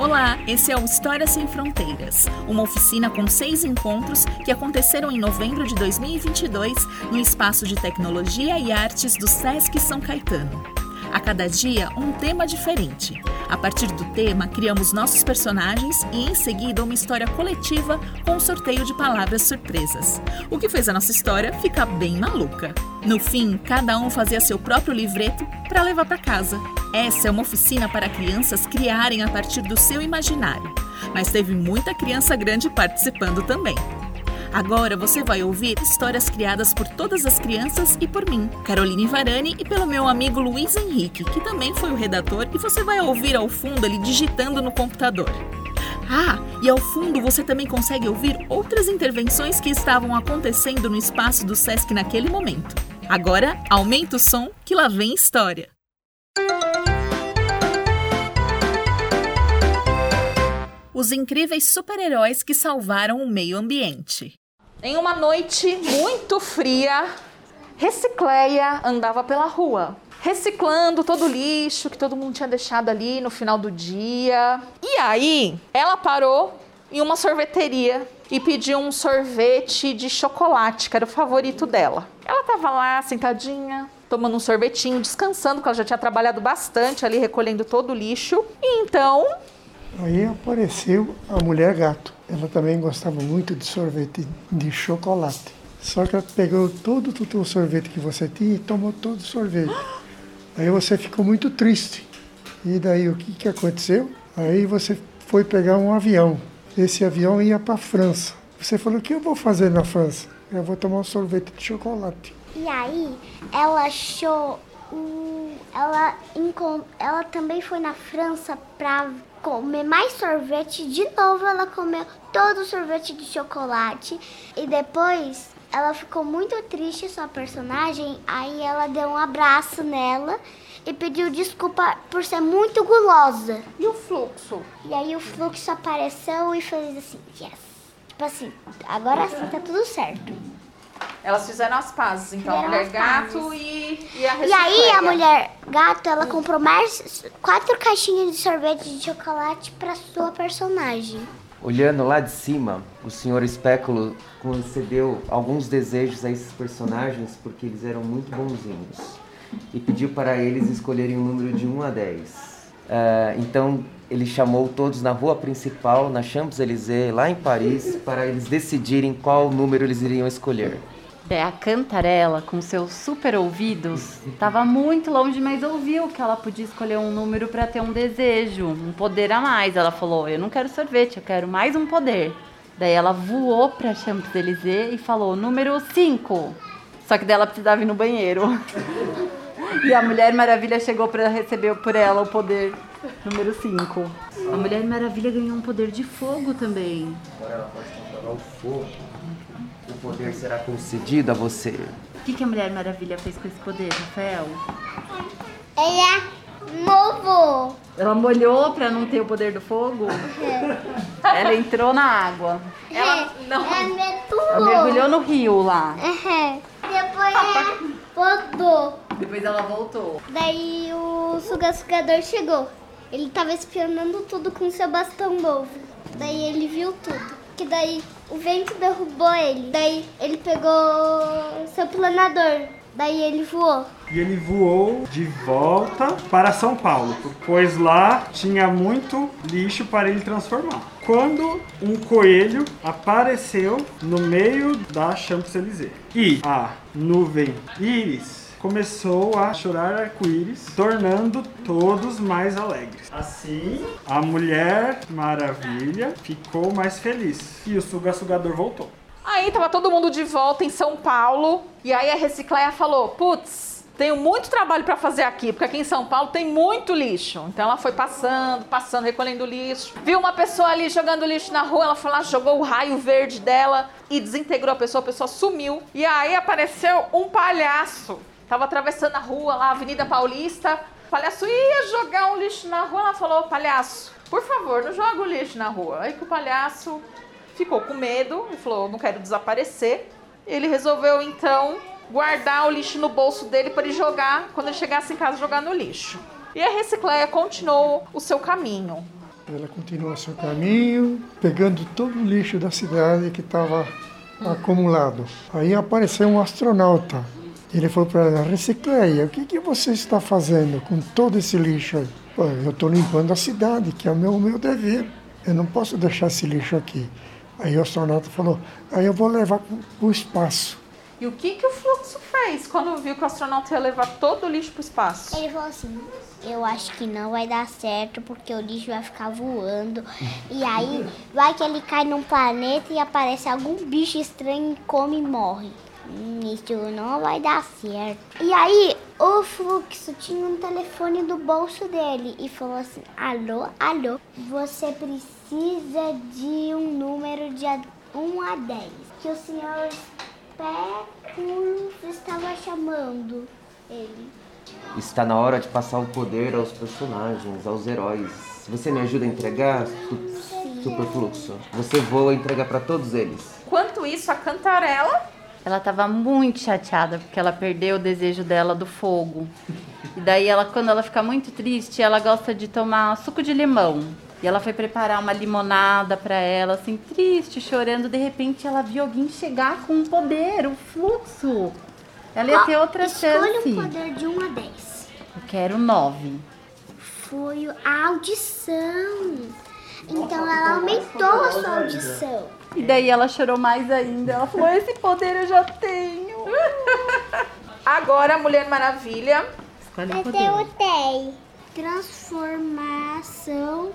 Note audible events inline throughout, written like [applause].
Olá, esse é o História Sem Fronteiras, uma oficina com seis encontros que aconteceram em novembro de 2022 no Espaço de Tecnologia e Artes do SESC São Caetano. A cada dia, um tema diferente. A partir do tema, criamos nossos personagens e, em seguida, uma história coletiva com um sorteio de palavras surpresas. O que fez a nossa história ficar bem maluca. No fim, cada um fazia seu próprio livreto para levar para casa. Essa é uma oficina para crianças criarem a partir do seu imaginário. Mas teve muita criança grande participando também. Agora você vai ouvir histórias criadas por todas as crianças e por mim, Caroline Varani, e pelo meu amigo Luiz Henrique, que também foi o redator, e você vai ouvir ao fundo ele digitando no computador. Ah, e ao fundo você também consegue ouvir outras intervenções que estavam acontecendo no espaço do SESC naquele momento. Agora, aumenta o som que lá vem história. Os incríveis super-heróis que salvaram o meio ambiente. Em uma noite muito fria, Recicleia andava pela rua, reciclando todo o lixo que todo mundo tinha deixado ali no final do dia. E aí, ela parou em uma sorveteria e pediu um sorvete de chocolate, que era o favorito dela. Ela estava lá sentadinha, tomando um sorvetinho, descansando, porque ela já tinha trabalhado bastante ali recolhendo todo o lixo. E então Aí apareceu a mulher gato. Ela também gostava muito de sorvete de chocolate. Só que ela pegou todo, o sorvete que você tinha e tomou todo o sorvete. Aí você ficou muito triste. E daí o que, que aconteceu? Aí você foi pegar um avião. Esse avião ia para a França. Você falou: o que eu vou fazer na França? Eu vou tomar um sorvete de chocolate. E aí ela achou. Ela, ela também foi na França para comer mais sorvete. De novo, ela comeu todo o sorvete de chocolate. E depois, ela ficou muito triste, sua personagem. Aí ela deu um abraço nela e pediu desculpa por ser muito gulosa. E o fluxo? E aí o fluxo apareceu e fez assim, yes. Tipo assim, agora sim tá tudo certo. Elas fizeram as pazes, então fizeram a mulher gato e, e a E aí a mulher gato, ela comprou mais quatro caixinhas de sorvete de chocolate para sua personagem. Olhando lá de cima, o senhor Espéculo concedeu alguns desejos a esses personagens porque eles eram muito bonzinhos e pediu para eles escolherem um número de 1 a 10. Uh, eh, então ele chamou todos na rua principal, na Champs-Élysées, lá em Paris, para eles decidirem qual número eles iriam escolher. É, a cantarela, com seus super ouvidos, estava muito longe, mas ouviu que ela podia escolher um número para ter um desejo, um poder a mais. Ela falou: Eu não quero sorvete, eu quero mais um poder. Daí ela voou para Champs-Élysées e falou: Número 5. Só que dela precisava ir no banheiro. [laughs] e a Mulher Maravilha chegou para receber por ela o poder número 5. A Mulher Maravilha ganhou um poder de fogo também. Agora ela pode controlar o fogo o poder será concedido a você. O que, que a Mulher Maravilha fez com esse poder, Rafael? Ela movou. Ela molhou para não ter o poder do fogo? É. Ela entrou na água. Ela, não. Ela mergulhou no rio lá. Depois ela voltou. Depois ela voltou. Daí o suga-sugador chegou. Ele tava espionando tudo com seu bastão novo. Daí ele viu tudo que daí o vento derrubou ele. Daí ele pegou seu planador. Daí ele voou. E ele voou de volta para São Paulo, pois lá tinha muito lixo para ele transformar. Quando um coelho apareceu no meio da Champs-Élysées e a nuvem íris começou a chorar arco-íris, tornando todos mais alegres. Assim, a Mulher Maravilha ficou mais feliz e o suga-sugador voltou. Aí tava todo mundo de volta em São Paulo e aí a Recicleia falou: "Putz, tenho muito trabalho para fazer aqui, porque aqui em São Paulo tem muito lixo. Então ela foi passando, passando, recolhendo lixo. Viu uma pessoa ali jogando lixo na rua, ela foi lá, jogou o raio verde dela e desintegrou a pessoa, a pessoa sumiu. E aí apareceu um palhaço Tava atravessando a rua lá, Avenida Paulista. O palhaço ia jogar um lixo na rua. Ela falou: palhaço, por favor, não joga o lixo na rua. Aí que o palhaço ficou com medo e falou: não quero desaparecer. Ele resolveu então guardar o lixo no bolso dele para ele jogar, quando ele chegasse em casa, jogar no lixo. E a Recicleia continuou o seu caminho. Ela continuou seu caminho, pegando todo o lixo da cidade que estava acumulado. Aí apareceu um astronauta. Ele falou para ela, Recicleia, o que, que você está fazendo com todo esse lixo aí? Eu estou limpando a cidade, que é o meu, meu dever. Eu não posso deixar esse lixo aqui. Aí o astronauta falou, aí eu vou levar para o espaço. E o que, que o fluxo fez quando viu que o astronauta ia levar todo o lixo para o espaço? Ele falou assim: Eu acho que não vai dar certo porque o lixo vai ficar voando. E aí vai que ele cai num planeta e aparece algum bicho estranho e come e morre. Hum, isso não vai dar certo. E aí o fluxo tinha um telefone do bolso dele e falou assim: Alô, alô, você precisa de um número de 1 a 10 que o senhor Speculus estava chamando ele. Está na hora de passar o poder aos personagens, aos heróis. Você me ajuda a entregar, Su- Superfluxo? Você voa e entrega para todos eles. Enquanto isso, a cantarela Ela tava muito chateada porque ela perdeu o desejo dela do fogo. E daí ela, quando ela fica muito triste, ela gosta de tomar suco de limão. E ela foi preparar uma limonada pra ela, assim, triste, chorando. De repente ela viu alguém chegar com um poder, o fluxo. Ela ia ter outra Escolha chance. um poder de 1 a 10. Eu quero nove. Foi a audição. Então ela aumentou a sua audição. E daí ela chorou mais ainda. Ela falou: Esse poder eu já tenho. [laughs] Agora a Mulher Maravilha. Escolhe um Eu poder. tenho transformação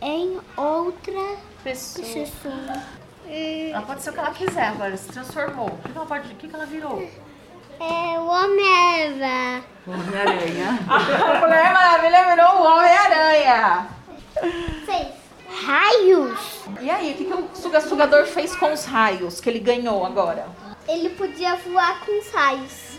em outra Pessoa. pessoa. Ela pode ser o que ela quiser agora, se transformou. O que ela, pode, o que que ela virou? É o Homem-Eva. Homem-Aranha. [laughs] A Mulher Maravilha virou o Homem-Aranha. Raios. E aí, o que, que o suga-sugador fez com os raios que ele ganhou agora? Ele podia voar com os raios.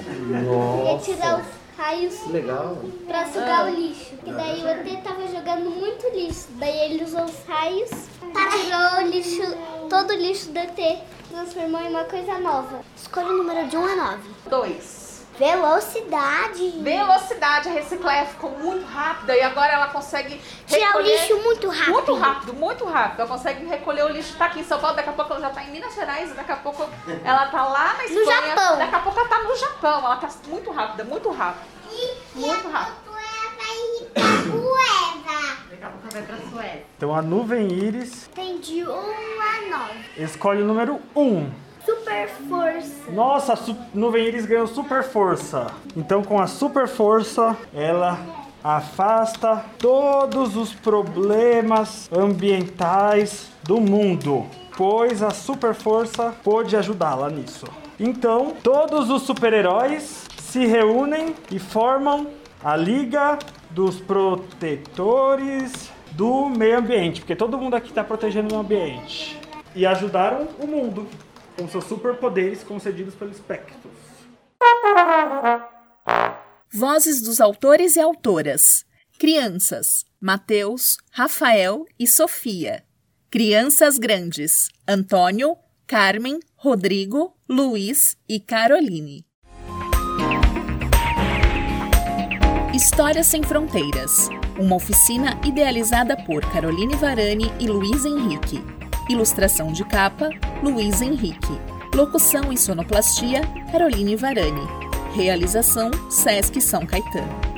Ia tirar os raios Legal. pra sugar o lixo. Que daí o ET tava jogando muito lixo. Daí ele usou os raios, tirou o lixo, todo o lixo do ET, transformou em uma coisa nova. Escolha o número de 1 a 9. Dois. Velocidade. Velocidade, a recicleia ficou muito rápida e agora ela consegue Tirar o recolher lixo muito rápido. Muito rápido, muito rápido. Ela consegue recolher o lixo. Tá aqui em São Paulo, daqui a pouco ela já tá em Minas Gerais, daqui a pouco ela tá lá na Espanha. Japão. Daqui a pouco ela tá no Japão. Ela tá muito rápida, muito rápida. Muito rápido. Daqui a pouco vai pra Suécia. Então a nuvem íris Tem de 1 a 9. escolhe o número 1. Super força. Nossa, a nuvem íris ganhou super força. Então com a super força, ela afasta todos os problemas ambientais do mundo, pois a super força pôde ajudá-la nisso. Então, todos os super-heróis se reúnem e formam a Liga dos Protetores do Meio Ambiente, porque todo mundo aqui está protegendo o ambiente. E ajudaram o mundo com seus superpoderes concedidos pelo Spectros. Vozes dos autores e autoras. Crianças: Mateus, Rafael e Sofia. Crianças grandes: Antônio, Carmen, Rodrigo, Luiz e Caroline. Histórias Sem Fronteiras. Uma oficina idealizada por Caroline Varani e Luiz Henrique. Ilustração de capa: Luiz Henrique. Locução e sonoplastia: Caroline Varani. Realização: Sesc São Caetano.